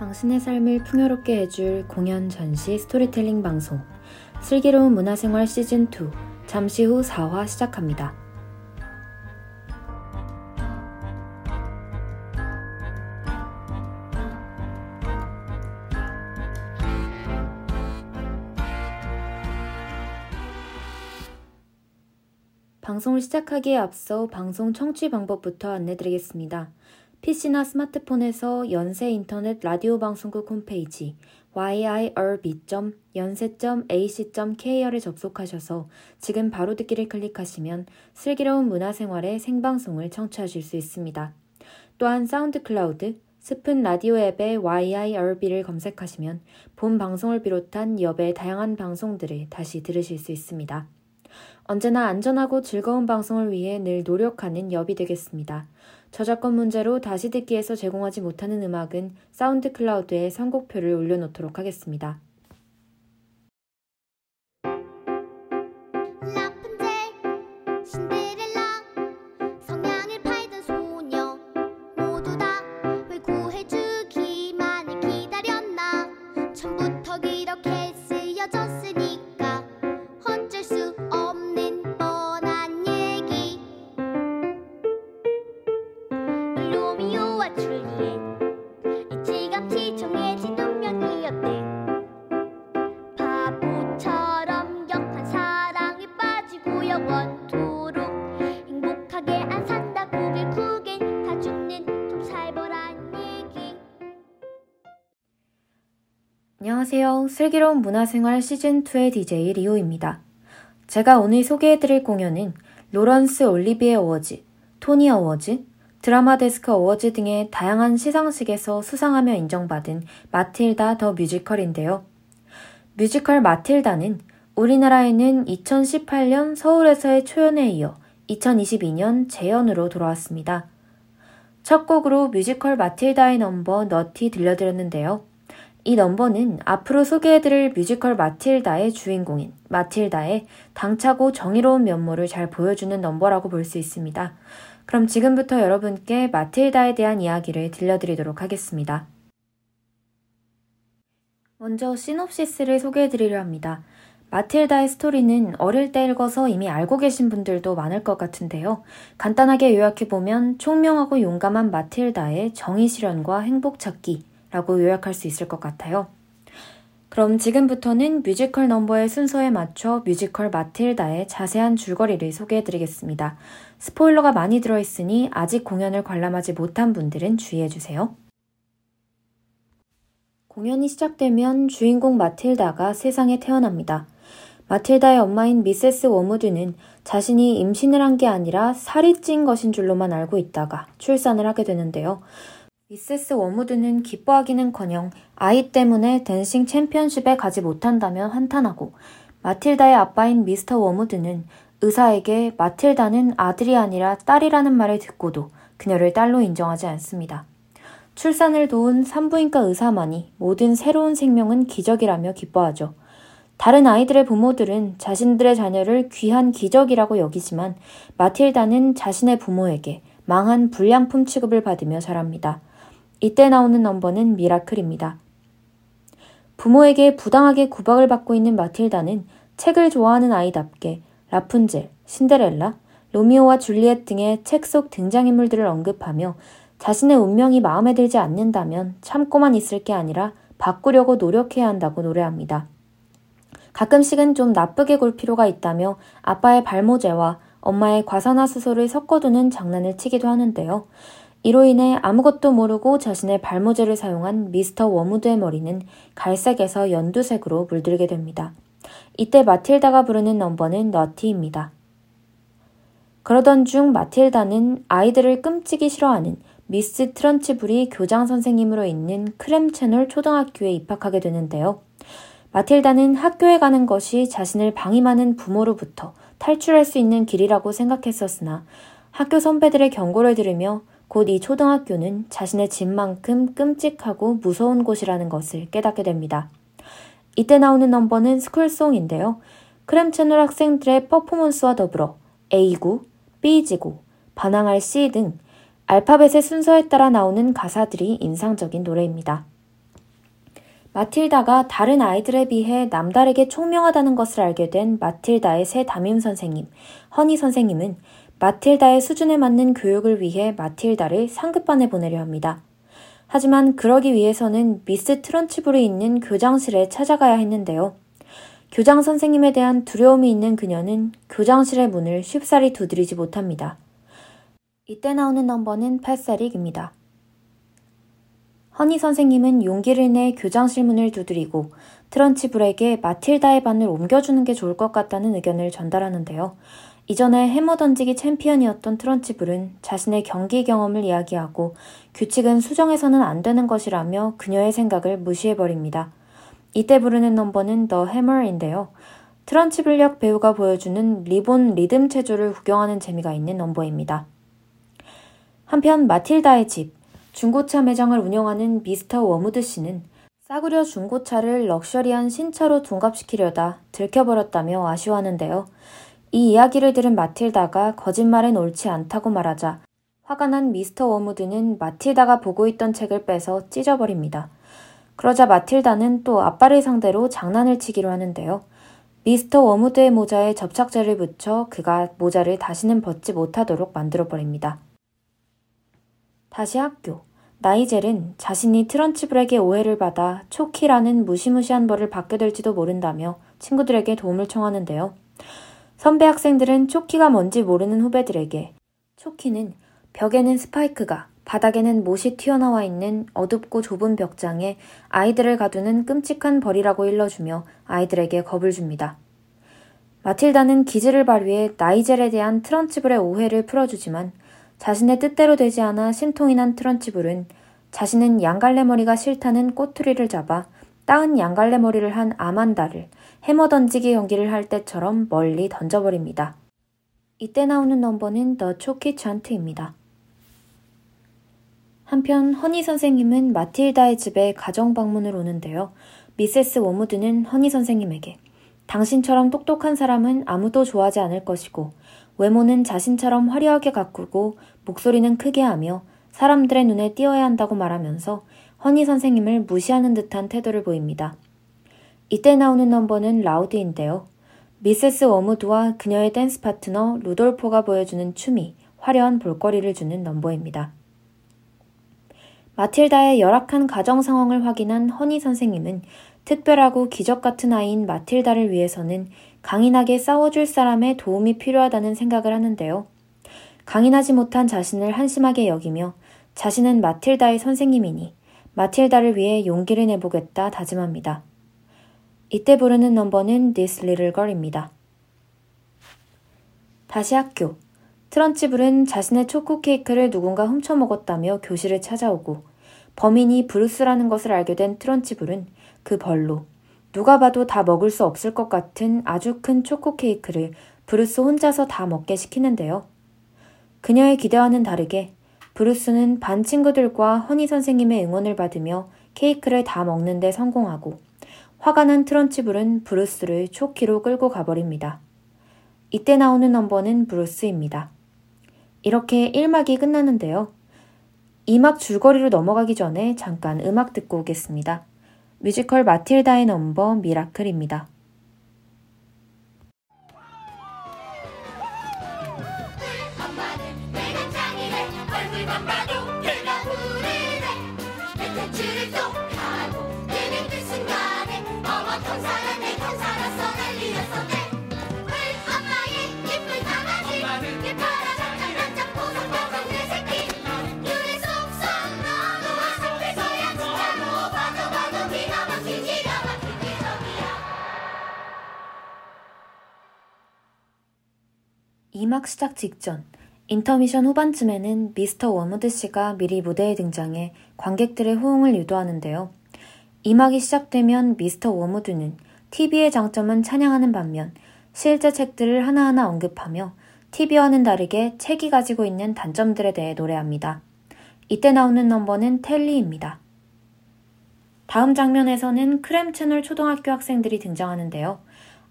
당신의 삶을 풍요롭게 해줄 공연 전시 스토리텔링 방송 슬기로운 문화생활 시즌2 잠시 후 4화 시작합니다. 방송을 시작하기에 앞서 방송 청취 방법부터 안내드리겠습니다. PC나 스마트폰에서 연세 인터넷 라디오 방송국 홈페이지 yirb.yonsei.ac.kr에 접속하셔서 지금 바로 듣기를 클릭하시면 슬기로운 문화생활의 생방송을 청취하실 수 있습니다. 또한 SoundCloud, Spoon Radio 앱에 YIRB를 검색하시면 본 방송을 비롯한 엽의 다양한 방송들을 다시 들으실 수 있습니다. 언제나 안전하고 즐거운 방송을 위해 늘 노력하는 엽이 되겠습니다. 저작권 문제로 다시 듣기에서 제공하지 못하는 음악은 사운드 클라우드에 선곡표를 올려놓도록 하겠습니다. 슬기로운 문화생활 시즌2의 DJ 리오입니다. 제가 오늘 소개해드릴 공연은 로런스 올리비에 어워즈, 토니 어워즈, 드라마 데스크 어워즈 등의 다양한 시상식에서 수상하며 인정받은 마틸다 the musical인데요. 뮤지컬 마틸다는 우리나라에는 2018년 서울에서의 초연에 이어 2022년 재연으로 돌아왔습니다. 첫 곡으로 뮤지컬 마틸다의 넘버 Naughty 들려드렸는데요. 이 넘버는 앞으로 소개해드릴 뮤지컬 마틸다의 주인공인 마틸다의 당차고 정의로운 면모를 잘 보여주는 넘버라고 볼 수 있습니다. 그럼 지금부터 여러분께 마틸다에 대한 이야기를 들려드리도록 하겠습니다. 먼저 시놉시스를 소개해드리려 합니다. 마틸다의 스토리는 어릴 때 읽어서 이미 알고 계신 분들도 많을 것 같은데요. 간단하게 요약해보면 총명하고 용감한 마틸다의 정의 실현과 행복 찾기, 라고 요약할 수 있을 것 같아요. 그럼 지금부터는 뮤지컬 넘버의 순서에 맞춰 뮤지컬 마틸다의 자세한 줄거리를 소개해 드리겠습니다. 스포일러가 많이 들어있으니 아직 공연을 관람하지 못한 분들은 주의해 주세요. 공연이 시작되면 주인공 마틸다가 세상에 태어납니다. 마틸다의 엄마인 미세스 워무드는 자신이 임신을 한 게 아니라 살이 찐 것인 줄로만 알고 있다가 출산을 하게 되는데요. 미세스 워무드는 기뻐하기는커녕 아이 때문에 dancing 챔피언십에 가지 못한다며 한탄하고 마틸다의 아빠인 미스터 워무드는 의사에게 마틸다는 아들이 아니라 딸이라는 말을 듣고도 그녀를 딸로 인정하지 않습니다. 출산을 도운 산부인과 의사만이 모든 새로운 생명은 기적이라며 기뻐하죠. 다른 아이들의 부모들은 자신들의 자녀를 귀한 기적이라고 여기지만 마틸다는 자신의 부모에게 망한 불량품 취급을 받으며 자랍니다. 이때 나오는 넘버는 미라클입니다. 부모에게 부당하게 구박을 받고 있는 마틸다는 책을 좋아하는 아이답게 라푼젤, 신데렐라, 로미오와 줄리엣 등의 책 속 등장인물들을 언급하며 자신의 운명이 마음에 들지 않는다면 참고만 있을 게 아니라 바꾸려고 노력해야 한다고 노래합니다. 가끔씩은 좀 나쁘게 굴 필요가 있다며 아빠의 발모제와 엄마의 과산화수소를 섞어두는 장난을 치기도 하는데요. 이로 인해 아무것도 모르고 자신의 발모제를 사용한 미스터 워무드의 머리는 갈색에서 연두색으로 물들게 됩니다. 이때 마틸다가 부르는 넘버는 Naughty입니다. 그러던 중 마틸다는 아이들을 끔찍이 싫어하는 미스 트런치불이 교장 선생님으로 있는 크렘 채널 초등학교에 입학하게 되는데요. 마틸다는 학교에 가는 것이 자신을 방임하는 부모로부터 탈출할 수 있는 길이라고 생각했었으나 학교 선배들의 경고를 들으며 곧 이 초등학교는 자신의 집만큼 끔찍하고 무서운 곳이라는 것을 깨닫게 됩니다. 이때 나오는 넘버는 스쿨송인데요. 크렘 채널 학생들의 퍼포먼스와 더불어 A구, B지구, 반항할 C 등 알파벳의 순서에 따라 나오는 가사들이 인상적인 노래입니다. 마틸다가 다른 아이들에 비해 남다르게 총명하다는 것을 알게 된 마틸다의 새 담임 선생님, 허니 선생님은 마틸다의 수준에 맞는 교육을 위해 마틸다를 상급반에 보내려 합니다. 하지만 그러기 위해서는 미스 트런치불이 있는 교장실에 찾아가야 했는데요. 교장 선생님에 대한 두려움이 있는 그녀는 교장실의 문을 쉽사리 두드리지 못합니다. 이때 나오는 넘버는 8사릭입니다. 허니 선생님은 용기를 내 교장실 문을 두드리고 트런치불에게 마틸다의 반을 옮겨주는 게 좋을 것 같다는 의견을 전달하는데요. 이전에 해머 던지기 챔피언이었던 트런치불은 자신의 경기 경험을 이야기하고 규칙은 수정해서는 안 되는 것이라며 그녀의 생각을 무시해버립니다. 이때 부르는 넘버는 The Hammer인데요. 트런치불역 배우가 보여주는 리본 리듬 체조를 구경하는 재미가 있는 넘버입니다. 한편 마틸다의 집, 중고차 매장을 운영하는 미스터 워무드 씨는 싸구려 중고차를 럭셔리한 신차로 둔갑시키려다 들켜버렸다며 아쉬워하는데요. 이 이야기를 들은 마틸다가 거짓말은 옳지 않다고 말하자 화가 난 미스터 워무드는 마틸다가 보고 있던 책을 빼서 찢어버립니다. 그러자 마틸다는 또 아빠를 상대로 장난을 치기로 하는데요. 미스터 워무드의 모자에 접착제를 붙여 그가 모자를 다시는 벗지 못하도록 만들어버립니다. 다시 학교. 나이젤은 자신이 트런치블에게 오해를 받아 초키라는 무시무시한 벌을 받게 될지도 모른다며 친구들에게 도움을 청하는데요. 선배 학생들은 초키가 뭔지 모르는 후배들에게 초키는 벽에는 스파이크가 바닥에는 못이 튀어나와 있는 어둡고 좁은 벽장에 아이들을 가두는 끔찍한 벌이라고 일러주며 아이들에게 겁을 줍니다. 마틸다는 기지를 발휘해 나이젤에 대한 트런치블의 오해를 풀어주지만 자신의 뜻대로 되지 않아 심통이 난 트런치불은 자신은 양갈래 머리가 싫다는 꼬투리를 잡아 땋은 양갈래 머리를 한 아만다를 해머 던지기 경기를 할 때처럼 멀리 던져버립니다. 이때 나오는 넘버는 The Chokey Chant입니다. 한편 허니 선생님은 마틸다의 집에 가정 방문을 오는데요. 미세스 워무드는 허니 선생님에게 당신처럼 똑똑한 사람은 아무도 좋아하지 않을 것이고 외모는 자신처럼 화려하게 가꾸고 목소리는 크게 하며 사람들의 눈에 띄어야 한다고 말하면서 허니 선생님을 무시하는 듯한 태도를 보입니다. 이때 나오는 넘버는 Loud인데요. 미세스 워무드와 그녀의 댄스 파트너 루돌포가 보여주는 춤이 화려한 볼거리를 주는 넘버입니다. 마틸다의 열악한 가정 상황을 확인한 허니 선생님은 특별하고 기적 같은 아이인 마틸다를 위해서는 강인하게 싸워줄 사람의 도움이 필요하다는 생각을 하는데요. 강인하지 못한 자신을 한심하게 여기며 자신은 마틸다의 선생님이니 마틸다를 위해 용기를 내보겠다 다짐합니다. 이때 부르는 넘버는 This Little Girl입니다. 다시 학교. 트런치블은 자신의 초코 케이크를 누군가 훔쳐 먹었다며 교실을 찾아오고 범인이 브루스라는 것을 알게 된 트런치블은 그 벌로 누가 봐도 다 먹을 수 없을 것 같은 아주 큰 초코 케이크를 브루스 혼자서 다 먹게 시키는데요. 그녀의 기대와는 다르게 브루스는 반 친구들과 허니 선생님의 응원을 받으며 케이크를 다 먹는데 성공하고 화가 난 트런치불은 브루스를 Chokey로 끌고 가버립니다. 이때 나오는 넘버는 브루스입니다. 이렇게 1막이 끝나는데요. 2막 줄거리로 넘어가기 전에 잠깐 음악 듣고 오겠습니다. 뮤지컬 마틸다의 넘버 미라클입니다. 이막 시작 직전 인터미션 후반쯤에는 미스터 워무드 씨가 미리 무대에 등장해 관객들의 호응을 유도하는데요. 이막이 시작되면 미스터 워무드는 TV의 장점은 찬양하는 반면 실제 책들을 하나하나 언급하며 TV와는 다르게 책이 가지고 있는 단점들에 대해 노래합니다. 이때 나오는 넘버는 Telly입니다. 다음 장면에서는 크렘 채널 초등학교 학생들이 등장하는데요.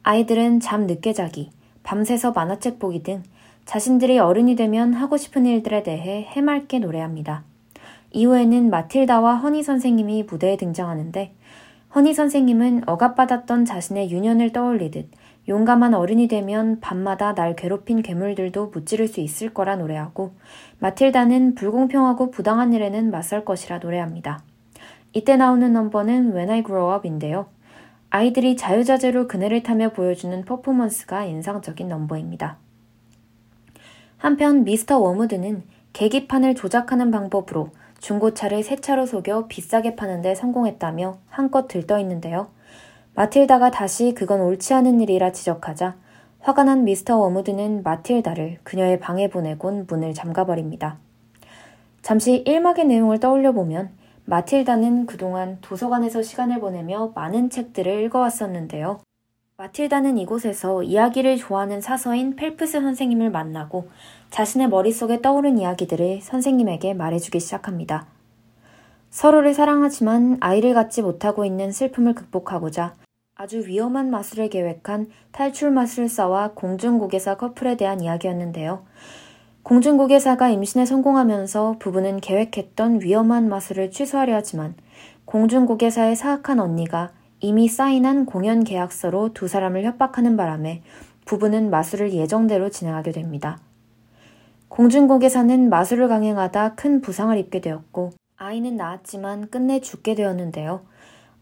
아이들은 잠 늦게 자기, 밤새서 만화책 보기 등 자신들이 어른이 되면 하고 싶은 일들에 대해 해맑게 노래합니다. 이후에는 마틸다와 허니 선생님이 무대에 등장하는데 허니 선생님은 억압받았던 자신의 유년을 떠올리듯 용감한 어른이 되면 밤마다 날 괴롭힌 괴물들도 무찌를 수 있을 거라 노래하고 마틸다는 불공평하고 부당한 일에는 맞설 것이라 노래합니다. 이때 나오는 넘버는 When I Grow Up인데요. 아이들이 자유자재로 그네를 타며 보여주는 퍼포먼스가 인상적인 넘버입니다. 한편 미스터 워무드는 계기판을 조작하는 방법으로 중고차를 새 차로 속여 비싸게 파는데 성공했다며 한껏 들떠 있는데요. 마틸다가 다시 그건 옳지 않은 일이라 지적하자 화가 난 미스터 워무드는 마틸다를 그녀의 방에 보내곤 문을 잠가버립니다. 잠시 1막의 내용을 떠올려 보면 마틸다는 그동안 도서관에서 시간을 보내며 많은 책들을 읽어왔었는데요. 마틸다는 이곳에서 이야기를 좋아하는 사서인 펠프스 선생님을 만나고 자신의 머릿속에 떠오른 이야기들을 선생님에게 말해주기 시작합니다. 서로를 사랑하지만 아이를 갖지 못하고 있는 슬픔을 극복하고자 아주 위험한 마술을 계획한 탈출 마술사와 공중고개사 커플에 대한 이야기였는데요. 공중고개사가 임신에 성공하면서 부부는 계획했던 위험한 마술을 취소하려 하지만 공중고개사의 사악한 언니가 이미 사인한 공연 계약서로 두 사람을 협박하는 바람에 부부는 마술을 예정대로 진행하게 됩니다. 공중고개사는 마술을 강행하다 큰 부상을 입게 되었고 아이는 낳았지만 끝내 죽게 되었는데요.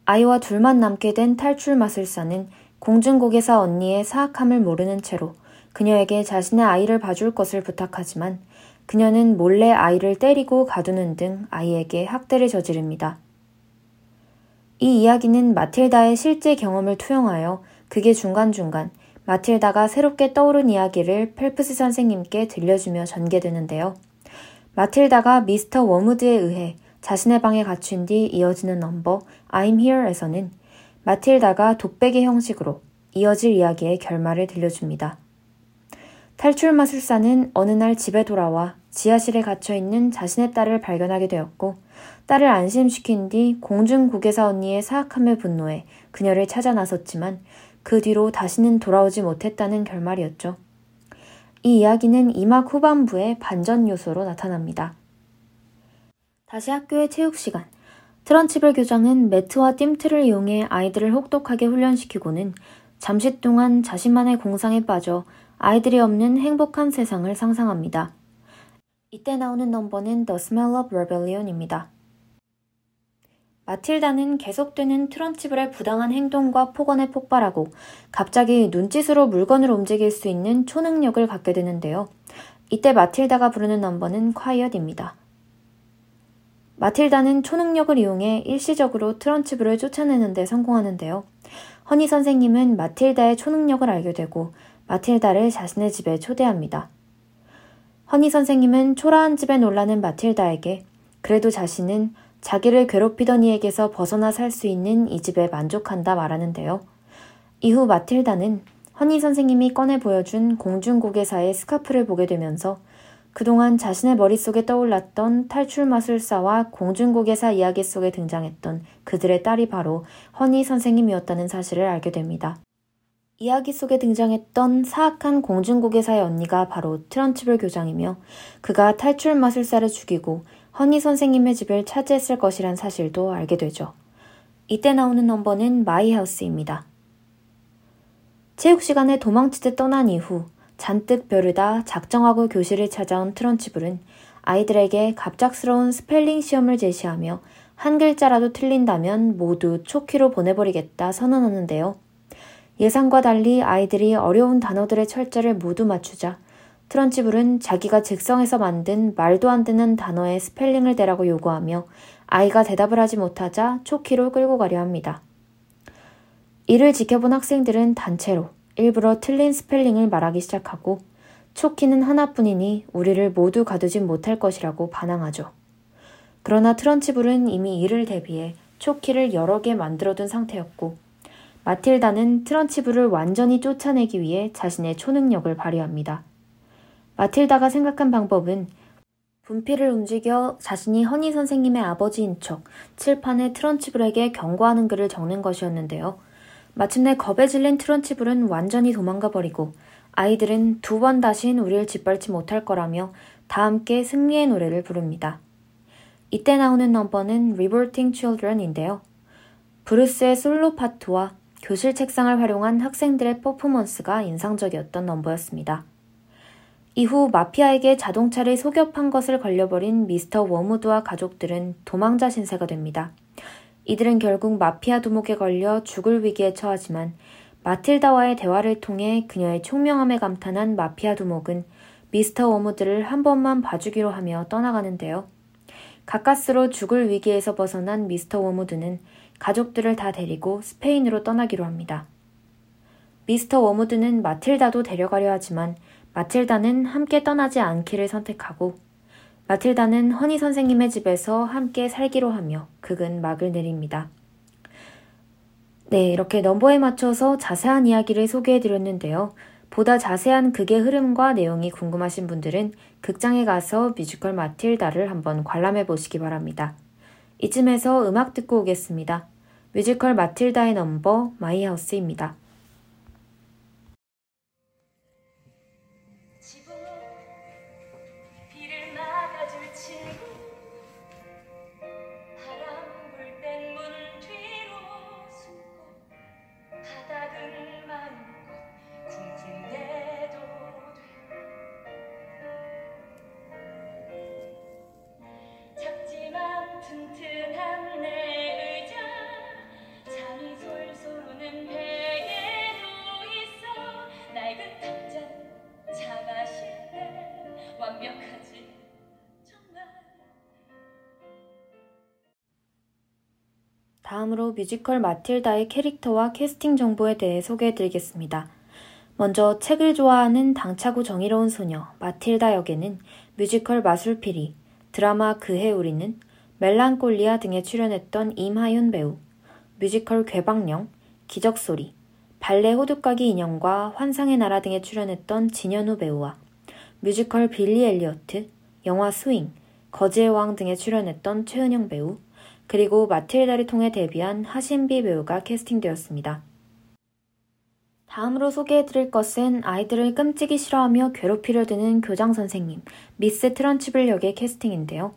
아이와 둘만 남게 된 탈출 마술사는 공중고개사 언니의 사악함을 모르는 채로 그녀에게 자신의 아이를 봐줄 것을 부탁하지만 그녀는 몰래 아이를 때리고 가두는 등 아이에게 학대를 저지릅니다. 이 이야기는 마틸다의 실제 경험을 투영하여 극 중간중간 마틸다가 새롭게 떠오른 이야기를 펠프스 선생님께 들려주며 전개되는데요. 마틸다가 미스터 워무드에 의해 자신의 방에 갇힌 뒤 이어지는 넘버 I'm Here에서는 마틸다가 독백의 형식으로 이어질 이야기의 결말을 들려줍니다. 탈출 마술사는 어느 날 집에 돌아와 지하실에 갇혀 있는 자신의 딸을 발견하게 되었고 딸을 안심시킨 뒤 공중국에사 언니의 사악함에 분노해 그녀를 찾아 나섰지만 그 뒤로 다시는 돌아오지 못했다는 결말이었죠. 이 이야기는 이막 후반부의 반전 요소로 나타납니다. 다시 학교의 체육 시간. 트런치블 교장은 매트와 띰틀을 이용해 아이들을 혹독하게 훈련시키고는 잠시 동안 자신만의 공상에 빠져 아이들이 없는 행복한 세상을 상상합니다. 이때 나오는 넘버는 The Smell of Rebellion입니다. 마틸다는 계속되는 트런치블의 부당한 행동과 폭언에 폭발하고 갑자기 눈짓으로 물건을 움직일 수 있는 초능력을 갖게 되는데요. 이때 마틸다가 부르는 넘버는 콰이엇입니다. 마틸다는 초능력을 이용해 일시적으로 트런치브를 쫓아내는 데 성공하는데요. 허니 선생님은 마틸다의 초능력을 알게 되고 마틸다를 자신의 집에 초대합니다. 허니 선생님은 초라한 집에 놀라는 마틸다에게 그래도 자신은 자기를 괴롭히던 이에게서 벗어나 살 수 있는 이 집에 만족한다 말하는데요. 이후 마틸다는 허니 선생님이 꺼내 보여준 공중고개사의 스카프를 보게 되면서 그동안 자신의 머릿속에 떠올랐던 탈출 마술사와 공중고개사 이야기 속에 등장했던 그들의 딸이 바로 허니 선생님이었다는 사실을 알게 됩니다. 이야기 속에 등장했던 사악한 공중고개사의 언니가 바로 트런치블 교장이며 그가 탈출 마술사를 죽이고 허니 선생님의 집을 차지했을 것이란 사실도 알게 되죠. 이때 나오는 넘버는 My House입니다. 체육 시간에 도망치듯 떠난 이후 잔뜩 벼르다 작정하고 교실을 찾아온 트런치블은 아이들에게 갑작스러운 스펠링 시험을 제시하며 한 글자라도 틀린다면 모두 초키로 보내버리겠다 선언하는데요. 예상과 달리 아이들이 어려운 단어들의 철자를 모두 맞추자 트런치블은 자기가 즉석에서 만든 말도 안 되는 단어의 스펠링을 대라고 요구하며 아이가 대답을 하지 못하자 초키로 끌고 가려 합니다. 이를 지켜본 학생들은 단체로 일부러 틀린 스펠링을 말하기 시작하고 초키는 하나뿐이니 우리를 모두 가두진 못할 것이라고 반항하죠. 그러나 트런치블은 이미 이를 대비해 초키를 여러 개 만들어둔 상태였고 마틸다는 트런치블을 완전히 쫓아내기 위해 자신의 초능력을 발휘합니다. 마틸다가 생각한 방법은 분필을 움직여 자신이 허니 선생님의 아버지인 척 칠판에 트런치블에게 경고하는 글을 적는 것이었는데요. 마침내 겁에 질린 트런치블은 완전히 도망가 버리고 아이들은 두 번 다신 우리를 짓밟지 못할 거라며 다 함께 승리의 노래를 부릅니다. 이때 나오는 넘버는 Revolting Children인데요. 브루스의 솔로 파트와 교실 책상을 활용한 학생들의 퍼포먼스가 인상적이었던 넘버였습니다. 이후 마피아에게 자동차를 속여 판 것을 걸려버린 미스터 워무드와 가족들은 도망자 신세가 됩니다. 이들은 결국 마피아 두목에 걸려 죽을 위기에 처하지만 마틸다와의 대화를 통해 그녀의 총명함에 감탄한 마피아 두목은 미스터 워무드를 한 번만 봐주기로 하며 떠나가는데요. 가까스로 죽을 위기에서 벗어난 미스터 워무드는 가족들을 다 데리고 스페인으로 떠나기로 합니다. 미스터 워무드는 마틸다도 데려가려 하지만 마틸다는 함께 떠나지 않기를 선택하고 마틸다는 허니 선생님의 집에서 함께 살기로 하며 극은 막을 내립니다. 네, 이렇게 넘버에 맞춰서 자세한 이야기를 소개해 드렸는데요. 보다 자세한 극의 흐름과 내용이 궁금하신 분들은 극장에 가서 뮤지컬 마틸다를 한번 관람해 보시기 바랍니다. 이쯤에서 음악 듣고 오겠습니다. 뮤지컬 마틸다의 넘버 마이 하우스입니다. 다음으로 뮤지컬 마틸다의 캐릭터와 캐스팅 정보에 대해 소개해 드리겠습니다. 먼저 책을 좋아하는 당차고 정의로운 소녀 마틸다 역에는 뮤지컬 마술피리, 드라마 그해 우리는, 멜랑콜리아 등에 출연했던 임하윤 배우, 뮤지컬 괴방령, 기적소리, 발레 호두까기 인형과 환상의 나라 등에 출연했던 진연우 배우와 뮤지컬 빌리 엘리어트, 영화 스윙, 거지의 왕 등에 출연했던 최은영 배우, 그리고 마틸다를 통해 데뷔한 하신비 배우가 캐스팅되었습니다. 다음으로 소개해드릴 것은 아이들을 끔찍이 싫어하며 괴롭히려 드는 교장 선생님, 미스 트런치블 역의 캐스팅인데요.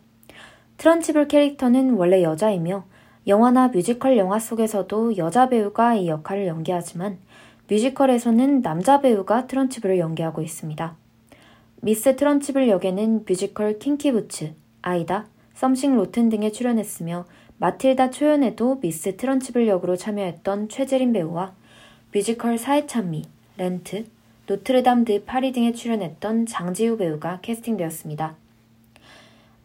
트런치블 캐릭터는 원래 여자이며 영화나 뮤지컬 영화 속에서도 여자 배우가 이 역할을 연기하지만 뮤지컬에서는 남자 배우가 트런치블을 연기하고 있습니다. 미스 트런치블 역에는 뮤지컬 킹키부츠, 아이다, 썸싱 로튼 등에 출연했으며 마틸다 초연에도 미스 트런치블 역으로 참여했던 최재림 배우와 뮤지컬 사의 찬미, 렌트, 노트르담 드 파리 등에 출연했던 장지후 배우가 캐스팅되었습니다.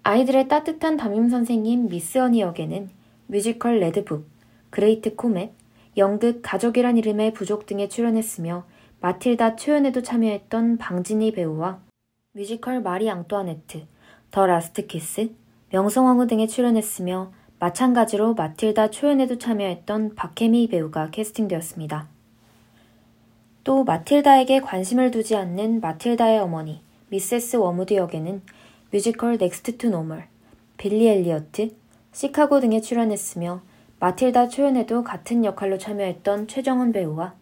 아이들의 따뜻한 담임 선생님 미스 허니 역에는 뮤지컬 레드북, 그레이트 코멧, 연극 가족이란 이름의 부족 등에 출연했으며 마틸다 초연에도 참여했던 방진희 배우와 뮤지컬 마리 앙뚜아네트, 더 라스트 키스, 명성황후 등에 출연했으며 마찬가지로 마틸다 초연에도 참여했던 박혜미 배우가 캐스팅되었습니다. 또 마틸다에게 관심을 두지 않는 마틸다의 어머니 미세스 워무드 역에는 뮤지컬 넥스트 투 노멀, 빌리 엘리어트, 시카고 등에 출연했으며 마틸다 초연에도 같은 역할로 참여했던 최정원 배우와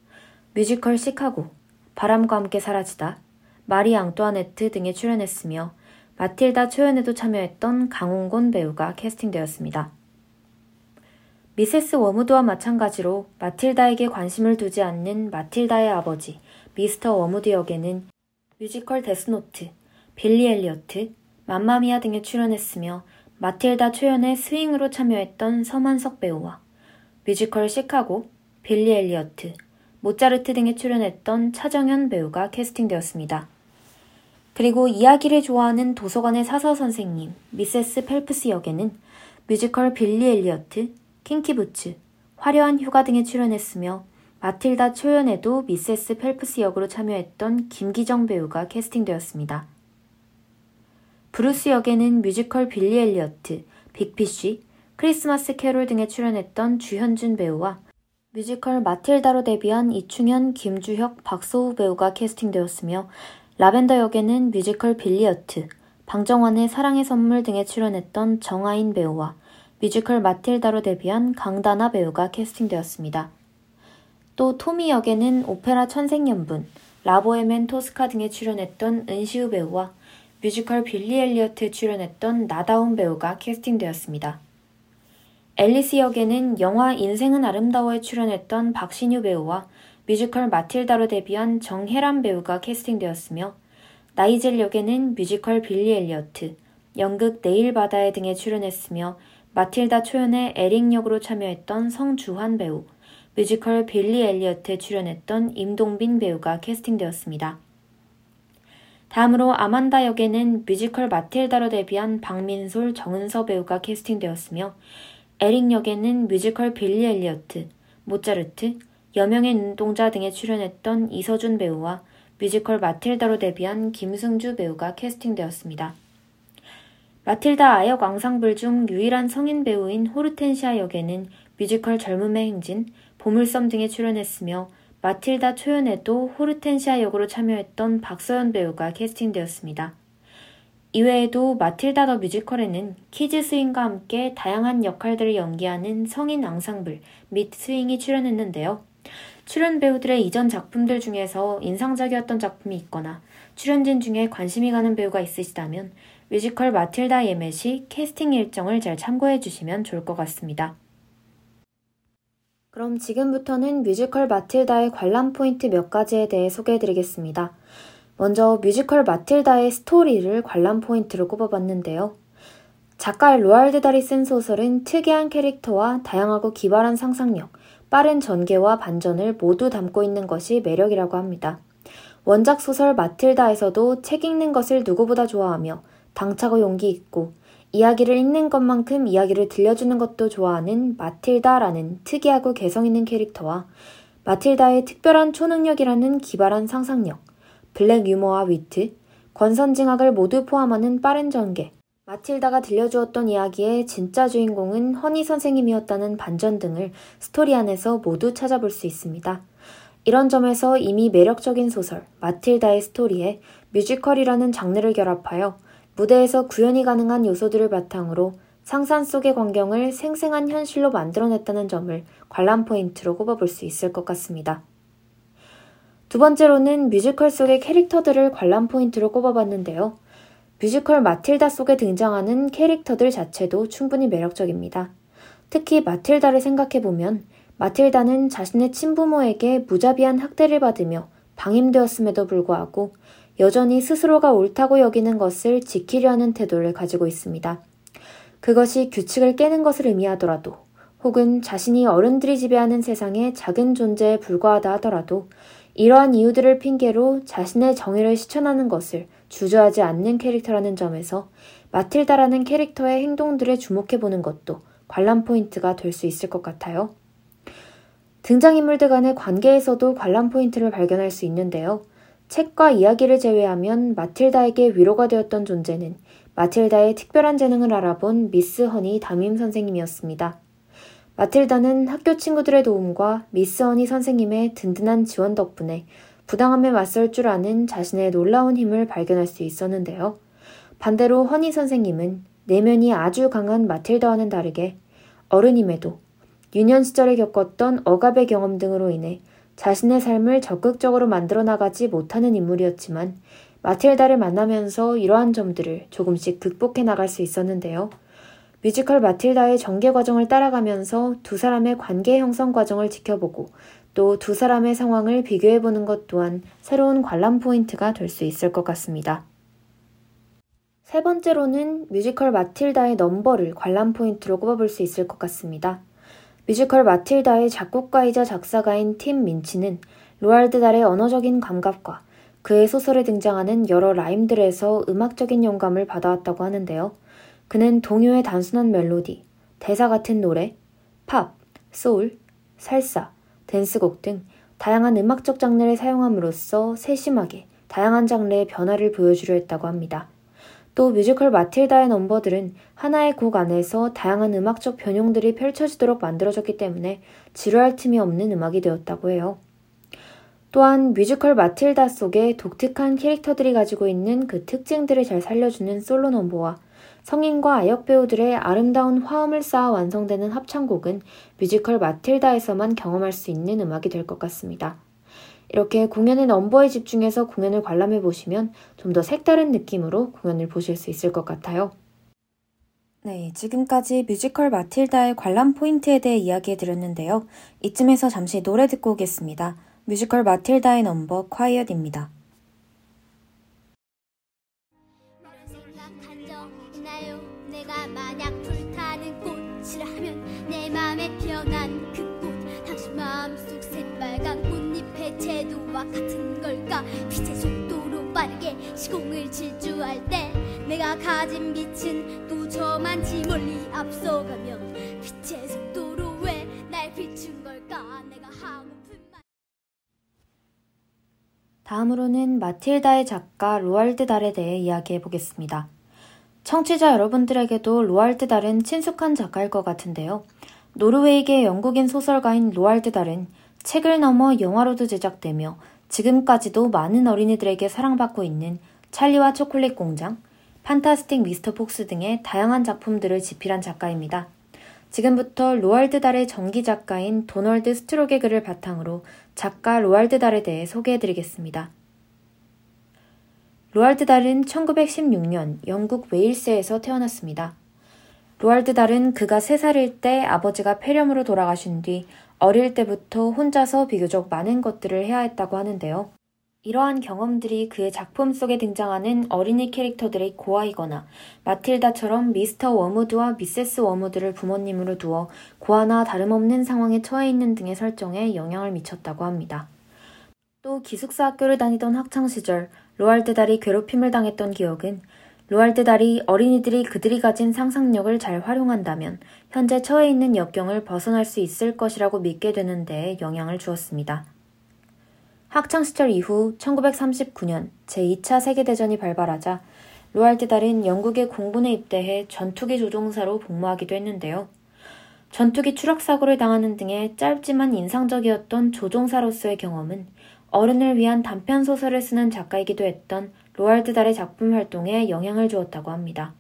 뮤지컬 시카고, 바람과 함께 사라지다, 마리 앙뚜아네트 등에 출연했으며 마틸다 초연에도 참여했던 강웅곤 배우가 캐스팅되었습니다. 미세스 워무드와 마찬가지로 마틸다에게 관심을 두지 않는 마틸다의 아버지 미스터 워무드 역에는 뮤지컬 데스노트, 빌리 엘리어트, 맘마미아 등에 출연했으며 마틸다 초연의 스윙으로 참여했던 서만석 배우와 뮤지컬 시카고, 빌리 엘리어트, 모차르트 등에 출연했던 차정현 배우가 캐스팅되었습니다. 그리고 이야기를 좋아하는 도서관의 사서 선생님 미세스 펠프스 역에는 뮤지컬 빌리 엘리어트, 킹키부츠, 화려한 휴가 등에 출연했으며 마틸다 초연에도 미세스 펠프스 역으로 참여했던 김기정 배우가 캐스팅되었습니다. 브루스 역에는 뮤지컬 빌리 엘리어트, 빅피쉬, 크리스마스 캐롤 등에 출연했던 주현준 배우와 뮤지컬 마틸다로 데뷔한 이충현, 김주혁, 박소우 배우가 캐스팅되었으며 라벤더 역에는 뮤지컬 빌리 엘리어트, 방정환의 사랑의 선물 등에 출연했던 정아인 배우와 뮤지컬 마틸다로 데뷔한 강다나 배우가 캐스팅되었습니다. 또 토미 역에는 오페라 천생연분, 라보엠 토스카 등에 출연했던 은시우 배우와 뮤지컬 빌리 엘리어트에 출연했던 나다운 배우가 캐스팅되었습니다. 앨리스 역에는 영화 인생은 아름다워에 출연했던 박신유 배우와 뮤지컬 마틸다로 데뷔한 정혜란 배우가 캐스팅되었으며 나이젤 역에는 뮤지컬 빌리 엘리어트, 연극 내일 바다에 등에 출연했으며 마틸다 초연의 에릭 역으로 참여했던 성주환 배우, 뮤지컬 빌리 엘리어트에 출연했던 임동빈 배우가 캐스팅되었습니다. 다음으로 아만다 역에는 뮤지컬 마틸다로 데뷔한 박민솔, 정은서 배우가 캐스팅되었으며 에릭 역에는 뮤지컬 빌리 엘리어트, 모차르트, 여명의 눈동자 등에 출연했던 이서준 배우와 뮤지컬 마틸다로 데뷔한 김승주 배우가 캐스팅되었습니다. 마틸다 아역 앙상블 중 유일한 성인 배우인 호르텐시아 역에는 뮤지컬 젊음의 행진, 보물섬 등에 출연했으며 마틸다 초연에도 호르텐시아 역으로 참여했던 박서연 배우가 캐스팅되었습니다. 이외에도 마틸다 더 뮤지컬에는 키즈 스윙과 함께 다양한 역할들을 연기하는 성인 앙상블 및 스윙이 출연했는데요. 출연 배우들의 이전 작품들 중에서 인상적이었던 작품이 있거나 출연진 중에 관심이 가는 배우가 있으시다면 뮤지컬 마틸다 예매 시 캐스팅 일정을 잘 참고해 주시면 좋을 것 같습니다. 그럼 지금부터는 뮤지컬 마틸다의 관람 포인트 몇 가지에 대해 소개해 드리겠습니다. 먼저 뮤지컬 마틸다의 스토리를 관람 포인트로 꼽아봤는데요. 작가 로알드 달이 쓴 소설은 특이한 캐릭터와 다양하고 기발한 상상력, 빠른 전개와 반전을 모두 담고 있는 것이 매력이라고 합니다. 원작 소설 마틸다에서도 책 읽는 것을 누구보다 좋아하며 당차고 용기 있고 이야기를 읽는 것만큼 이야기를 들려주는 것도 좋아하는 마틸다라는 특이하고 개성 있는 캐릭터와 마틸다의 특별한 초능력이라는 기발한 상상력, 블랙 유머와 위트, 권선징악을 모두 포함하는 빠른 전개, 마틸다가 들려주었던 이야기의 진짜 주인공은 허니 선생님이었다는 반전 등을 스토리 안에서 모두 찾아볼 수 있습니다. 이런 점에서 이미 매력적인 소설 마틸다의 스토리에 뮤지컬이라는 장르를 결합하여 무대에서 구현이 가능한 요소들을 바탕으로 상상 속의 광경을 생생한 현실로 만들어냈다는 점을 관람 포인트로 꼽아볼 수 있을 것 같습니다. 두 번째로는 뮤지컬 속의 캐릭터들을 관람 포인트로 꼽아봤는데요. 뮤지컬 마틸다 속에 등장하는 캐릭터들 자체도 충분히 매력적입니다. 특히 마틸다를 생각해보면 마틸다는 자신의 친부모에게 무자비한 학대를 받으며 방임되었음에도 불구하고 여전히 스스로가 옳다고 여기는 것을 지키려는 태도를 가지고 있습니다. 그것이 규칙을 깨는 것을 의미하더라도 혹은 자신이 어른들이 지배하는 세상의 작은 존재에 불과하다 하더라도 이러한 이유들을 핑계로 자신의 정의를 실천하는 것을 주저하지 않는 캐릭터라는 점에서 마틸다라는 캐릭터의 행동들에 주목해보는 것도 관람 포인트가 될 수 있을 것 같아요. 등장인물들 간의 관계에서도 관람 포인트를 발견할 수 있는데요. 책과 이야기를 제외하면 마틸다에게 위로가 되었던 존재는 마틸다의 특별한 재능을 알아본 미스 허니 담임 선생님이었습니다. 마틸다는 학교 친구들의 도움과 미스 허니 선생님의 든든한 지원 덕분에 부당함에 맞설 줄 아는 자신의 놀라운 힘을 발견할 수 있었는데요. 반대로 허니 선생님은 내면이 아주 강한 마틸다와는 다르게 어른임에도 유년 시절에 겪었던 억압의 경험 등으로 인해 자신의 삶을 적극적으로 만들어 나가지 못하는 인물이었지만 마틸다를 만나면서 이러한 점들을 조금씩 극복해 나갈 수 있었는데요. 뮤지컬 마틸다의 전개 과정을 따라가면서 두 사람의 관계 형성 과정을 지켜보고 또 두 사람의 상황을 비교해 보는 것 또한 새로운 관람 포인트가 될 수 있을 것 같습니다. 세 번째로는 뮤지컬 마틸다의 넘버를 관람 포인트로 꼽아볼 수 있을 것 같습니다. 뮤지컬 마틸다의 작곡가이자 작사가인 팀 민친은 로알드 달의 언어적인 감각과 그의 소설에 등장하는 여러 라임들에서 음악적인 영감을 받아왔다고 하는데요. 그는 동요의 단순한 멜로디, 대사 같은 노래, 팝, 소울, 살사, 댄스곡 등 다양한 음악적 장르를 사용함으로써 세심하게 다양한 장르의 변화를 보여주려 했다고 합니다. 또 뮤지컬 마틸다의 넘버들은 하나의 곡 안에서 다양한 음악적 변형들이 펼쳐지도록 만들어졌기 때문에 지루할 틈이 없는 음악이 되었다고 해요. 또한 뮤지컬 마틸다 속에 독특한 캐릭터들이 가지고 있는 그 특징들을 잘 살려주는 솔로 넘버와 성인과 아역 배우들의 아름다운 화음을 쌓아 완성되는 합창곡은 뮤지컬 마틸다에서만 경험할 수 있는 음악이 될 것 같습니다. 이렇게 공연의 넘버에 집중해서 공연을 관람해 보시면 좀 더 색다른 느낌으로 공연을 보실 수 있을 것 같아요. 네, 지금까지 뮤지컬 마틸다의 관람 포인트에 대해 이야기해 드렸는데요. 이쯤에서 잠시 노래 듣고 오겠습니다. 뮤지컬 마틸다의 넘버 Quiet입니다. 같은 걸까 빛의 속도로 빠르게 시공을 질주할 때 내가 가진 빛은 또 저만치 멀리 앞서가면 빛의 속도로 왜 날 비춘 걸까 내가 하고픈 말 다음으로는 마틸다의 작가 로알드 달에 대해 이야기해 보겠습니다. 청취자 여러분들에게도 로알드 달은 친숙한 작가일 것 같은데요. 노르웨이계 영국인 소설가인 로알드 달은 책을 넘어 영화로도 제작되며 지금까지도 많은 어린이들에게 사랑받고 있는 찰리와 초콜릿 공장, 판타스틱 미스터 폭스 등의 다양한 작품들을 집필한 작가입니다. 지금부터 로알드 달의 전기 작가인 도널드 스트록의 글을 바탕으로 작가 로알드 달에 대해 소개해드리겠습니다. 로알드 달은 1916년 영국 웨일스에서 태어났습니다. 로알드 달은 그가 3살일 때 아버지가 폐렴으로 돌아가신 뒤 어릴 때부터 혼자서 비교적 많은 것들을 해야 했다고 하는데요. 이러한 경험들이 그의 작품 속에 등장하는 어린이 캐릭터들이 고아이거나 마틸다처럼 미스터 워무드와 미세스 워무드를 부모님으로 두어 고아나 다름없는 상황에 처해 있는 등의 설정에 영향을 미쳤다고 합니다. 또 기숙사 학교를 다니던 학창 시절 로알드 달이 괴롭힘을 당했던 기억은 로알드 달이 어린이들이 그들이 가진 상상력을 잘 활용한다면 현재 처해 있는 역경을 벗어날 수 있을 것이라고 믿게 되는 데에 영향을 주었습니다. 학창시절 이후 1939년 제2차 세계대전이 발발하자 로알드 달은 영국의 공군에 입대해 전투기 조종사로 복무하기도 했는데요. 전투기 추락사고를 당하는 등의 짧지만 인상적이었던 조종사로서의 경험은 어른을 위한 단편 소설을 쓰는 작가이기도 했던 로알드 달의 작품 활동에 영향을 주었다고 합니다.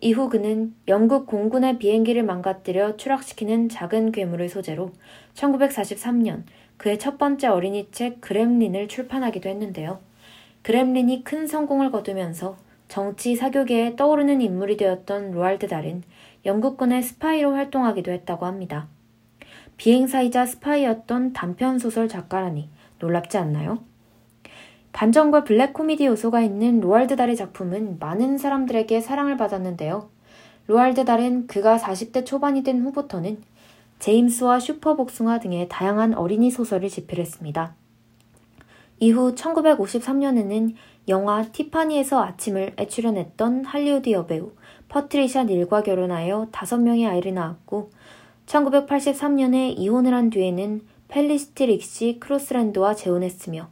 이후 그는 영국 공군의 비행기를 망가뜨려 추락시키는 작은 괴물을 소재로 1943년 그의 첫 번째 어린이 책 그렘린을 출판하기도 했는데요. 그렘린이 큰 성공을 거두면서 정치 사교계에 떠오르는 인물이 되었던 로알드 달은 영국군의 스파이로 활동하기도 했다고 합니다. 비행사이자 스파이였던 단편소설 작가라니 놀랍지 않나요? 반전과 블랙 코미디 요소가 있는 로알드 달의 작품은 많은 사람들에게 사랑을 받았는데요. 로알드 달은 그가 40대 초반이 된 후부터는 제임스와 슈퍼복숭아 등의 다양한 어린이 소설을 집필했습니다. 이후 1953년에는 영화 티파니에서 아침을에 출연했던 할리우드 여배우 퍼트리샤 닐과 결혼하여 다섯 명의 아이를 낳았고 1983년에 이혼을 한 뒤에는 펠리시티 릭시 크로스랜드와 재혼했으며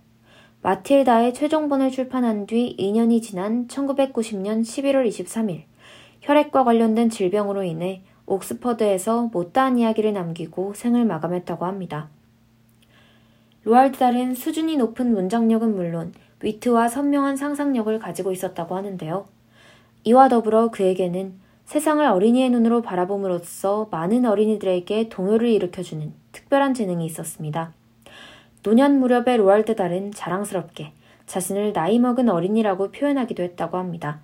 마틸다의 최종본을 출판한 뒤 2년이 지난 1990년 11월 23일 혈액과 관련된 질병으로 인해 옥스퍼드에서 못다한 이야기를 남기고 생을 마감했다고 합니다. 로알드 달은 수준이 높은 문장력은 물론 위트와 선명한 상상력을 가지고 있었다고 하는데요. 이와 더불어 그에게는 세상을 어린이의 눈으로 바라봄으로써 많은 어린이들에게 동요를 일으켜주는 특별한 재능이 있었습니다. 노년 무렵의 로알드 달은 자랑스럽게 자신을 나이 먹은 어린이라고 표현하기도 했다고 합니다.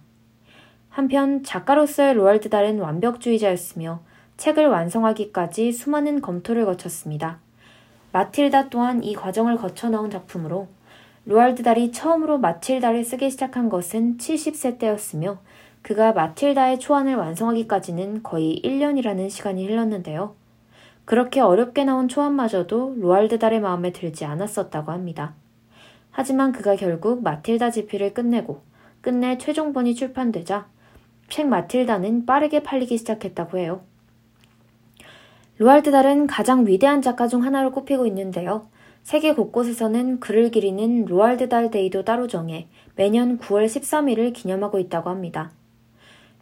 한편 작가로서의 로알드 달은 완벽주의자였으며 책을 완성하기까지 수많은 검토를 거쳤습니다. 마틸다 또한 이 과정을 거쳐 나온 작품으로 로알드 달이 처음으로 마틸다를 쓰기 시작한 것은 70세 때였으며 그가 마틸다의 초안을 완성하기까지는 거의 1년이라는 시간이 흘렀는데요. 그렇게 어렵게 나온 초안마저도 로알드 달의 마음에 들지 않았었다고 합니다. 하지만 그가 결국 마틸다 집필을 끝내고 끝내 최종본이 출판되자 책 마틸다는 빠르게 팔리기 시작했다고 해요. 로알드 달은 가장 위대한 작가 중 하나로 꼽히고 있는데요. 세계 곳곳에서는 그를 기리는 로알드 달 데이도 따로 정해 매년 9월 13일을 기념하고 있다고 합니다.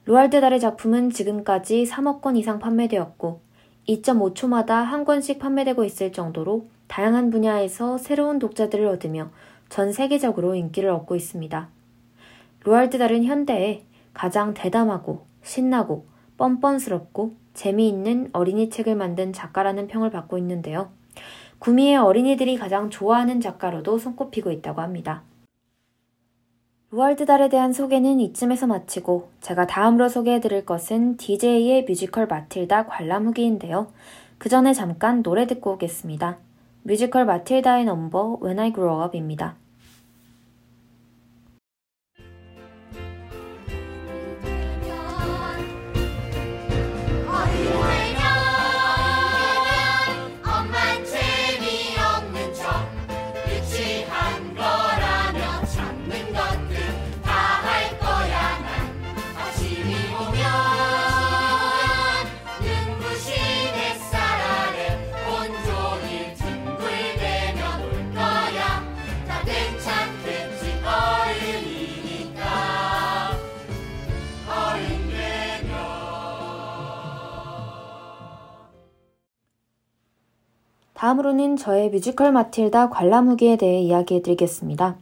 로알드 달의 작품은 지금까지 3억 권 이상 판매되었고 2.5초마다 한 권씩 판매되고 있을 정도로 다양한 분야에서 새로운 독자들을 얻으며 전 세계적으로 인기를 얻고 있습니다. 로알드 달은 현대에 가장 대담하고 신나고 뻔뻔스럽고 재미있는 어린이 책을 만든 작가라는 평을 받고 있는데요. 구미의 어린이들이 가장 좋아하는 작가로도 손꼽히고 있다고 합니다. 로알드 달에 대한 소개는 이쯤에서 마치고 제가 다음으로 소개해드릴 것은 DJ의 뮤지컬 마틸다 관람 후기인데요. 그 전에 잠깐 노래 듣고 오겠습니다. 뮤지컬 마틸다의 넘버 When I Grow Up입니다. 다음으로는 저의 뮤지컬 마틸다 관람 후기에 대해 이야기해 드리겠습니다.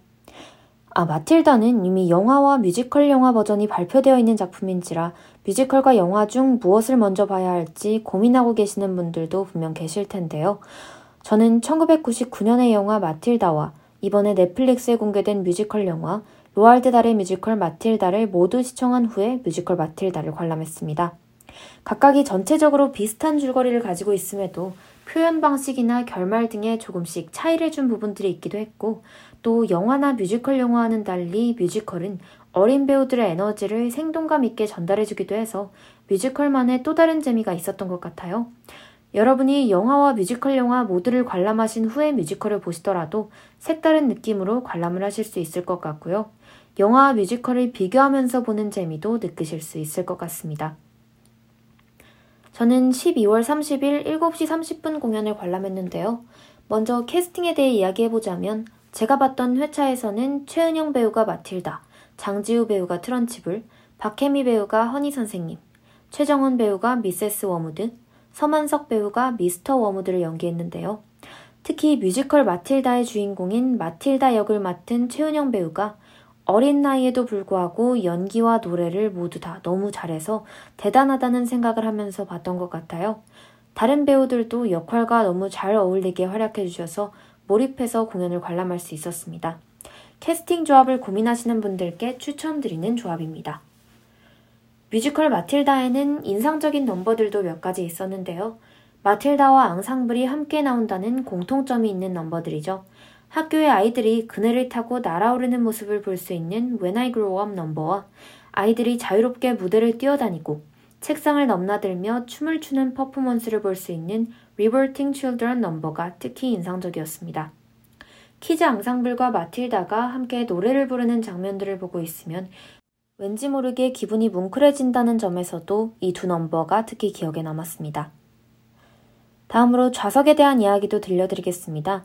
아, 마틸다는 이미 영화와 뮤지컬 영화 버전이 발표되어 있는 작품인지라 뮤지컬과 영화 중 무엇을 먼저 봐야 할지 고민하고 계시는 분들도 분명 계실 텐데요. 저는 1999년의 영화 마틸다와 이번에 넷플릭스에 공개된 뮤지컬 영화 로알드 달의 뮤지컬 마틸다를 모두 시청한 후에 뮤지컬 마틸다를 관람했습니다. 각각이 전체적으로 비슷한 줄거리를 가지고 있음에도 표현 방식이나 결말 등에 조금씩 차이를 준 부분들이 있기도 했고, 또 영화나 뮤지컬 영화와는 달리 뮤지컬은 어린 배우들의 에너지를 생동감 있게 전달해주기도 해서 뮤지컬만의 또 다른 재미가 있었던 것 같아요. 여러분이 영화와 뮤지컬 영화 모두를 관람하신 후에 뮤지컬을 보시더라도 색다른 느낌으로 관람을 하실 수 있을 것 같고요. 영화와 뮤지컬을 비교하면서 보는 재미도 느끼실 수 있을 것 같습니다. 저는 12월 30일 7시 30분 공연을 관람했는데요. 먼저 캐스팅에 대해 이야기해보자면 제가 봤던 회차에서는 최은영 배우가 마틸다, 장지우 배우가 트런치불, 박혜미 배우가 허니 선생님, 최정원 배우가 미세스 워무드, 서만석 배우가 미스터 워무드를 연기했는데요. 특히 뮤지컬 마틸다의 주인공인 마틸다 역을 맡은 최은영 배우가 어린 나이에도 불구하고 연기와 노래를 모두 다 너무 잘해서 대단하다는 생각을 하면서 봤던 것 같아요. 다른 배우들도 역할과 너무 잘 어울리게 활약해 주셔서 몰입해서 공연을 관람할 수 있었습니다. 캐스팅 조합을 고민하시는 분들께 추천드리는 조합입니다. 뮤지컬 마틸다에는 인상적인 넘버들도 몇 가지 있었는데요. 마틸다와 앙상블이 함께 나온다는 공통점이 있는 넘버들이죠. 학교의 아이들이 그네를 타고 날아오르는 모습을 볼 수 있는 When I Grow Up 넘버와 아이들이 자유롭게 무대를 뛰어다니고 책상을 넘나들며 춤을 추는 퍼포먼스를 볼 수 있는 Revolting Children 넘버가 특히 인상적이었습니다. 키즈 앙상블과 마틸다가 함께 노래를 부르는 장면들을 보고 있으면 왠지 모르게 기분이 뭉클해진다는 점에서도 이 두 넘버가 특히 기억에 남았습니다. 다음으로 좌석에 대한 이야기도 들려드리겠습니다.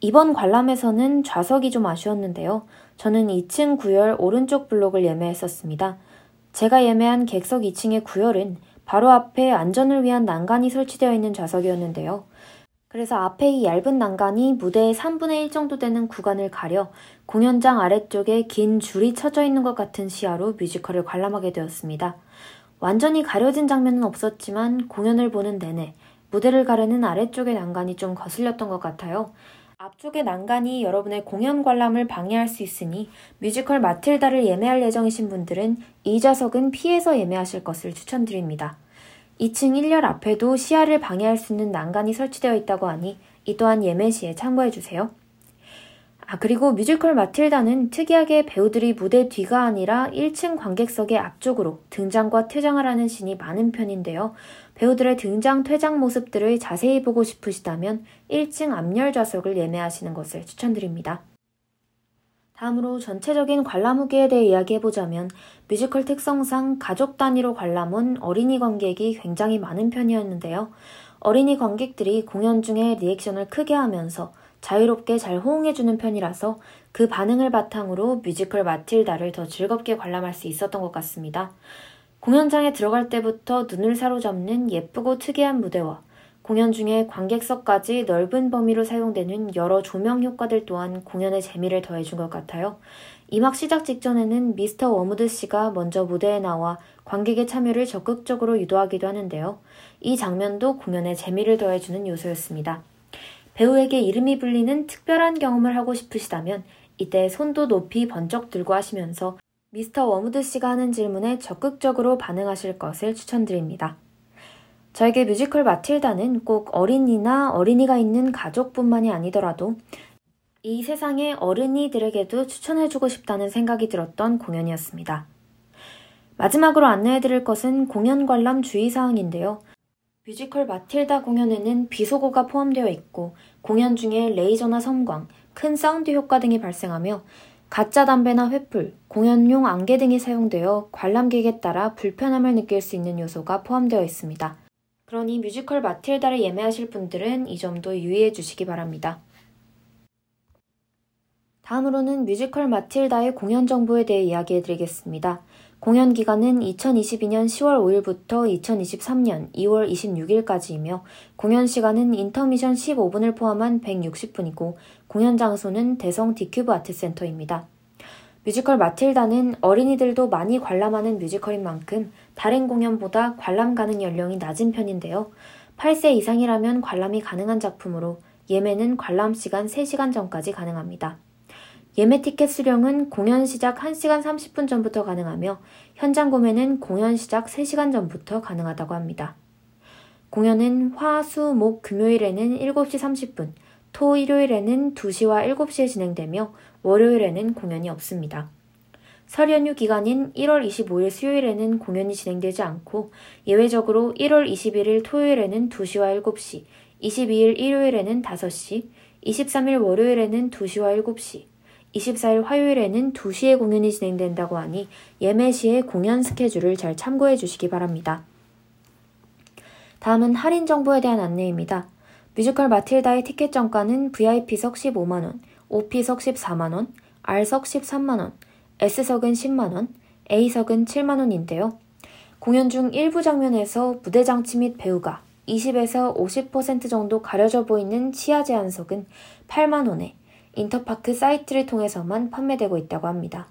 이번 관람에서는 좌석이 좀 아쉬웠는데요. 저는 2층 구열 오른쪽 블록을 예매했었습니다. 제가 예매한 객석 2층의 구열은 바로 앞에 안전을 위한 난간이 설치되어 있는 좌석이었는데요. 그래서 앞에 이 얇은 난간이 무대의 3분의 1 정도 되는 구간을 가려 공연장 아래쪽에 긴 줄이 쳐져 있는 것 같은 시야로 뮤지컬을 관람하게 되었습니다. 완전히 가려진 장면은 없었지만 공연을 보는 내내 무대를 가르는 아래쪽의 난간이 좀 거슬렸던 것 같아요. 앞쪽의 난간이 여러분의 공연 관람을 방해할 수 있으니 뮤지컬 마틸다를 예매할 예정이신 분들은 이 좌석은 피해서 예매하실 것을 추천드립니다. 2층 1열 앞에도 시야를 방해할 수 있는 난간이 설치되어 있다고 하니 이 또한 예매 시에 참고해 주세요. 아, 그리고 뮤지컬 마틸다는 특이하게 배우들이 무대 뒤가 아니라 1층 관객석의 앞쪽으로 등장과 퇴장을 하는 신이 많은 편인데요. 배우들의 등장, 퇴장 모습들을 자세히 보고 싶으시다면 1층 앞열 좌석을 예매하시는 것을 추천드립니다. 다음으로 전체적인 관람 후기에 대해 이야기해보자면 뮤지컬 특성상 가족 단위로 관람 온 어린이 관객이 굉장히 많은 편이었는데요. 어린이 관객들이 공연 중에 리액션을 크게 하면서 자유롭게 잘 호응해주는 편이라서 그 반응을 바탕으로 뮤지컬 마틸다를 더 즐겁게 관람할 수 있었던 것 같습니다. 공연장에 들어갈 때부터 눈을 사로잡는 예쁘고 특이한 무대와 공연 중에 관객석까지 넓은 범위로 사용되는 여러 조명 효과들 또한 공연의 재미를 더해준 것 같아요. 이막 시작 직전에는 미스터 웜우드 씨가 먼저 무대에 나와 관객의 참여를 적극적으로 유도하기도 하는데요. 이 장면도 공연의 재미를 더해주는 요소였습니다. 배우에게 이름이 불리는 특별한 경험을 하고 싶으시다면 이때 손도 높이 번쩍 들고 하시면서 미스터 웜우드 씨가 하는 질문에 적극적으로 반응하실 것을 추천드립니다. 저에게 뮤지컬 마틸다는 꼭 어린이나 어린이가 있는 가족뿐만이 아니더라도 이 세상의 어른이들에게도 추천해주고 싶다는 생각이 들었던 공연이었습니다. 마지막으로 안내해드릴 것은 공연 관람 주의사항인데요. 뮤지컬 마틸다 공연에는 비속어가 포함되어 있고 공연 중에 레이저나 섬광, 큰 사운드 효과 등이 발생하며 가짜 담배나 횃불, 공연용 안개 등이 사용되어 관람객에 따라 불편함을 느낄 수 있는 요소가 포함되어 있습니다. 그러니 뮤지컬 마틸다를 예매하실 분들은 이 점도 유의해 주시기 바랍니다. 다음으로는 뮤지컬 마틸다의 공연 정보에 대해 이야기해 드리겠습니다. 공연 기간은 2022년 10월 5일부터 2023년 2월 26일까지이며 공연 시간은 인터미션 15분을 포함한 160분이고 공연 장소는 대성 디큐브 아트센터입니다. 뮤지컬 마틸다는 어린이들도 많이 관람하는 뮤지컬인 만큼 다른 공연보다 관람 가능 연령이 낮은 편인데요. 8세 이상이라면 관람이 가능한 작품으로 예매는 관람 시간 3시간 전까지 가능합니다. 예매 티켓 수령은 공연 시작 1시간 30분 전부터 가능하며 현장 구매는 공연 시작 3시간 전부터 가능하다고 합니다. 공연은 화, 수, 목, 금요일에는 7시 30분, 토, 일요일에는 2시와 7시에 진행되며 월요일에는 공연이 없습니다. 설 연휴 기간인 1월 25일 수요일에는 공연이 진행되지 않고 예외적으로 1월 21일 토요일에는 2시와 7시, 22일 일요일에는 5시, 23일 월요일에는 2시와 7시, 24일 화요일에는 2시에 공연이 진행된다고 하니 예매 시에 공연 스케줄을 잘 참고해 주시기 바랍니다. 다음은 할인 정보에 대한 안내입니다. 뮤지컬 마틸다의 티켓 정가는 VIP석 15만원, OP석 14만원, R석 13만원, S석은 10만원, A석은 7만원인데요. 공연 중 일부 장면에서 무대 장치 및 배우가 20에서 50% 정도 가려져 보이는 치아 제한석은 8만원에 인터파크 사이트를 통해서만 판매되고 있다고 합니다.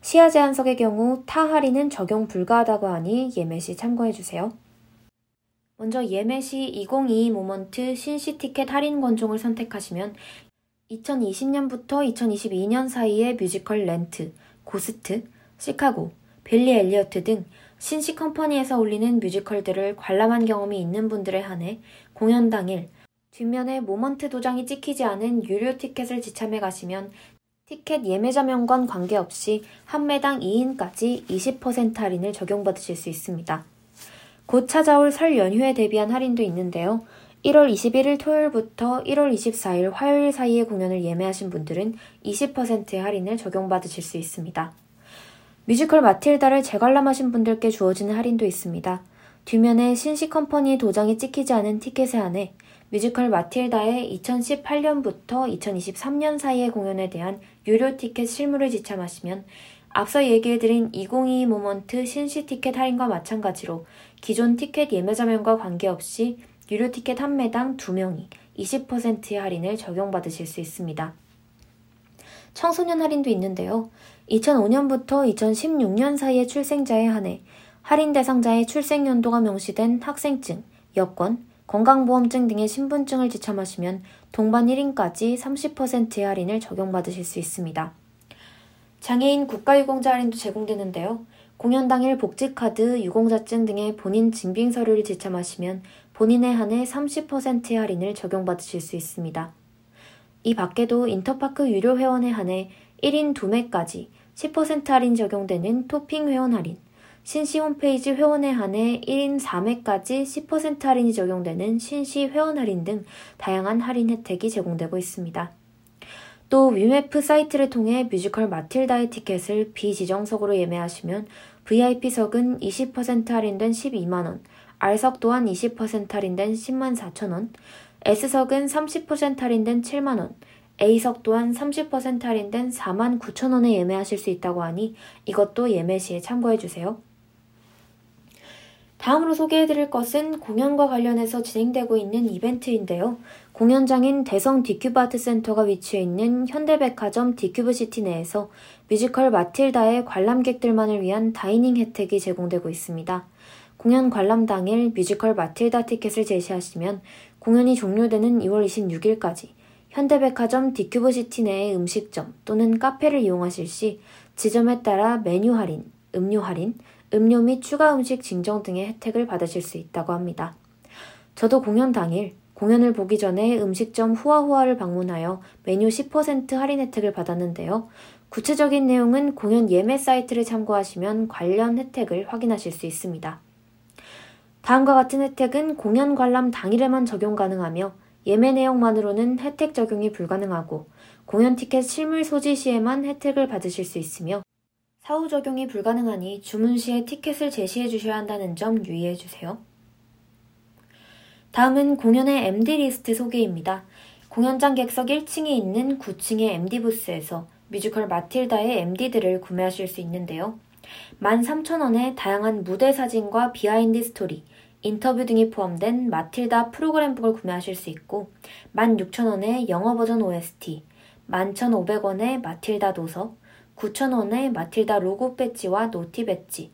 시야 제한석의 경우 타 할인은 적용 불가하다고 하니 예매 시 참고해 주세요. 먼저 예매 시 2022 모먼트 신시 티켓 할인 권종을 선택하시면 2020년부터 2022년 사이에 뮤지컬 렌트, 고스트, 시카고, 빌리 엘리어트 등 신시 컴퍼니에서 올리는 뮤지컬들을 관람한 경험이 있는 분들에 한해 공연 당일 뒷면에 Moment 도장이 찍히지 않은 유료 티켓을 지참해 가시면 티켓 예매자 명과 관계없이 한 매당 2인까지 20% 할인을 적용받으실 수 있습니다. 곧 찾아올 설 연휴에 대비한 할인도 있는데요. 1월 21일 토요일부터 1월 24일 화요일 사이에 공연을 예매하신 분들은 20%의 할인을 적용받으실 수 있습니다. 뮤지컬 마틸다를 재관람하신 분들께 주어지는 할인도 있습니다. 뒷면에 신시 컴퍼니 도장이 찍히지 않은 티켓에 한해 뮤지컬 마틸다의 2018년부터 2023년 사이의 공연에 대한 유료 티켓 실물을 지참하시면 앞서 얘기해드린 2022 Moment 신시 티켓 할인과 마찬가지로 기존 티켓 예매자면과 관계없이 유료 티켓 한 매당 2명이 20%의 할인을 적용받으실 수 있습니다. 청소년 할인도 있는데요. 2005년부터 2016년 사이의 출생자에 한해 할인 대상자의 출생 연도가 명시된 학생증, 여권, 건강보험증 등의 신분증을 지참하시면 동반 1인까지 30%의 할인을 적용받으실 수 있습니다. 장애인 국가유공자 할인도 제공되는데요. 공연 당일 복지카드, 유공자증 등의 본인 증빙 서류를 지참하시면 본인에 한해 30%의 할인을 적용받으실 수 있습니다. 이 밖에도 인터파크 유료 회원에 한해 1인 2매까지 10% 할인 적용되는 토핑 회원 할인, 신시 홈페이지 회원에 한해 1인 4매까지 10% 할인이 적용되는 신시 회원 할인 등 다양한 할인 혜택이 제공되고 있습니다. 또 위메프 사이트를 통해 뮤지컬 마틸다의 티켓을 비지정석으로 예매하시면 VIP석은 20% 할인된 12만원, R석 또한 20% 할인된 10만 4천원, S석은 30% 할인된 7만원, A석 또한 30% 할인된 4만 9천원에 예매하실 수 있다고 하니 이것도 예매 시에 참고해주세요. 다음으로 소개해드릴 것은 공연과 관련해서 진행되고 있는 이벤트인데요. 공연장인 대성 디큐브 아트 센터가 위치해 있는 현대백화점 디큐브 시티 내에서 뮤지컬 마틸다의 관람객들만을 위한 dining 혜택이 제공되고 있습니다. 공연 관람 당일 뮤지컬 마틸다 티켓을 제시하시면 공연이 종료되는 2월 26일까지 현대백화점 디큐브시티 내의 음식점 또는 카페를 이용하실 시 지점에 따라 메뉴 할인, 음료 할인, 음료 및 추가 음식 증정 등의 혜택을 받으실 수 있다고 합니다. 저도 공연 당일 공연을 보기 전에 음식점 후아후아를 방문하여 메뉴 10% 할인 혜택을 받았는데요. 구체적인 내용은 공연 예매 사이트를 참고하시면 관련 혜택을 확인하실 수 있습니다. 다음과 같은 혜택은 공연 관람 당일에만 적용 가능하며 예매 내용만으로는 혜택 적용이 불가능하고 공연 티켓 실물 소지 시에만 혜택을 받으실 수 있으며 사후 적용이 불가능하니 주문 시에 티켓을 제시해 주셔야 한다는 점 유의해 주세요. 다음은 공연의 MD 리스트 소개입니다. 공연장 객석 1층에 있는 9층의 MD 부스에서 뮤지컬 마틸다의 MD들을 구매하실 수 있는데요. 13,000원에 다양한 무대 사진과 비하인드 스토리, 인터뷰 등이 포함된 마틸다 프로그램북을 구매하실 수 있고 16,000원에 영어 버전 OST, 11,500원에 마틸다 도서, 9,000원에 마틸다 로고 배지와 naughty 배지,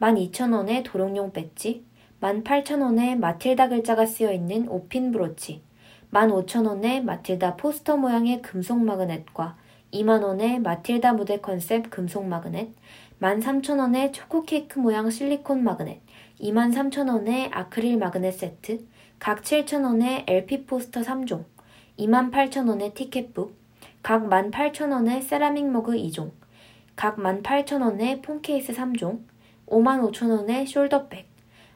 12,000원에 도롱뇽 배지, 18,000원에 마틸다 글자가 쓰여 있는 옷핀 브로치, 15,000원에 마틸다 포스터 모양의 금속 magnet과 2만원에 마틸다 무대 컨셉 금속 magnet, 13,000원에 초코 케이크 모양 실리콘 magnet, 23,000원에 아크릴 magnet 세트, 각 7,000원에 LP 포스터 3종, 28,000원에 티켓북, 각 18,000원에 세라믹 머그 2종, 각 18,000원에 폰 케이스 3종, 55,000원에 숄더백,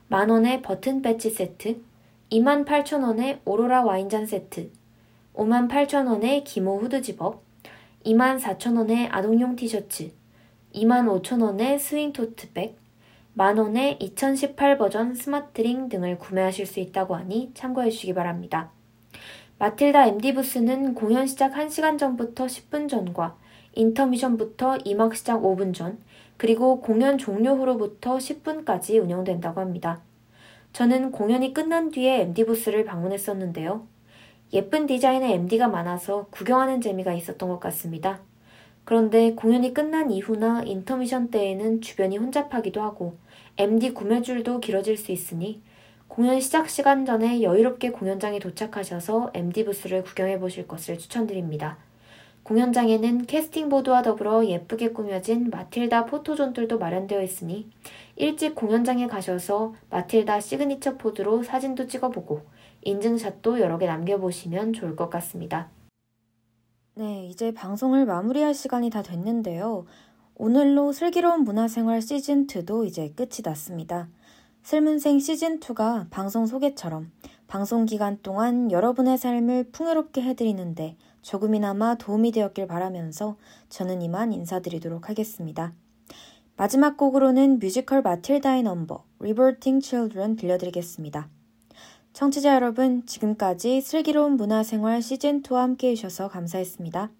만원에 버튼 배지 세트, 28,000원에 오로라 와인잔 세트, 58,000원에 기모 후드 집업, 24,000원에 아동용 티셔츠, 25,000원에 스윙 토트백, 만원에 2018 버전 스마트링 등을 구매하실 수 있다고 하니 참고해 주시기 바랍니다. 마틸다 MD 부스는 공연 시작 1시간 전부터 10분 전과 인터미션부터 임막 시작 5분 전, 그리고 공연 종료 후로부터 10분까지 운영된다고 합니다. 저는 공연이 끝난 뒤에 MD 부스를 방문했었는데요. 예쁜 디자인의 MD가 많아서 구경하는 재미가 있었던 것 같습니다. 그런데 공연이 끝난 이후나 인터미션 때에는 주변이 혼잡하기도 하고 MD 구매줄도 길어질 수 있으니 공연 시작 시간 전에 여유롭게 공연장에 도착하셔서 MD 부스를 구경해 보실 것을 추천드립니다. 공연장에는 캐스팅 보드와 더불어 예쁘게 꾸며진 마틸다 포토존들도 마련되어 있으니 일찍 공연장에 가셔서 마틸다 시그니처 포드로 사진도 찍어보고 인증샷도 여러 개 남겨보시면 좋을 것 같습니다. 네, 이제 방송을 마무리할 시간이 다 됐는데요. 오늘로 슬기로운 문화생활 시즌2도 이제 끝이 났습니다. 슬문생 시즌2가 방송 소개처럼 방송 기간 동안 여러분의 삶을 풍요롭게 해드리는데 조금이나마 도움이 되었길 바라면서 저는 이만 인사드리도록 하겠습니다. 마지막 곡으로는 뮤지컬 마틸다의 넘버, Reverting Children 들려드리겠습니다. 청취자 여러분, 지금까지 슬기로운 문화생활 시즌2와 함께 해주셔서 감사했습니다.